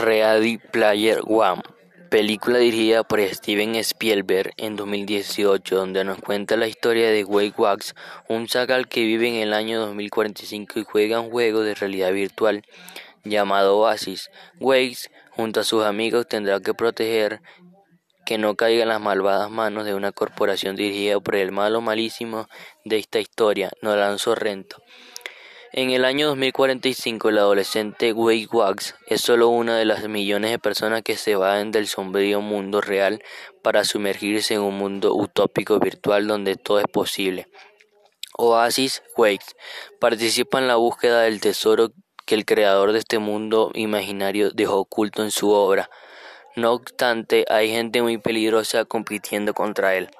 Ready Player One, película dirigida por Steven Spielberg en 2018, donde nos cuenta la historia de Wade Wax, un chacal que vive en el año 2045 y juega un juego de realidad virtual llamado Oasis. Wade, junto a sus amigos, tendrá que proteger que no caiga en las malvadas manos de una corporación dirigida por el malo malísimo de esta historia, Nolan Sorrento. En el año 2045, el adolescente Wade Wax es solo una de las millones de personas que se van del sombrío mundo real para sumergirse en un mundo utópico virtual donde todo es posible. Oasis Wade participa en la búsqueda del tesoro que el creador de este mundo imaginario dejó oculto en su obra. No obstante, hay gente muy peligrosa compitiendo contra él.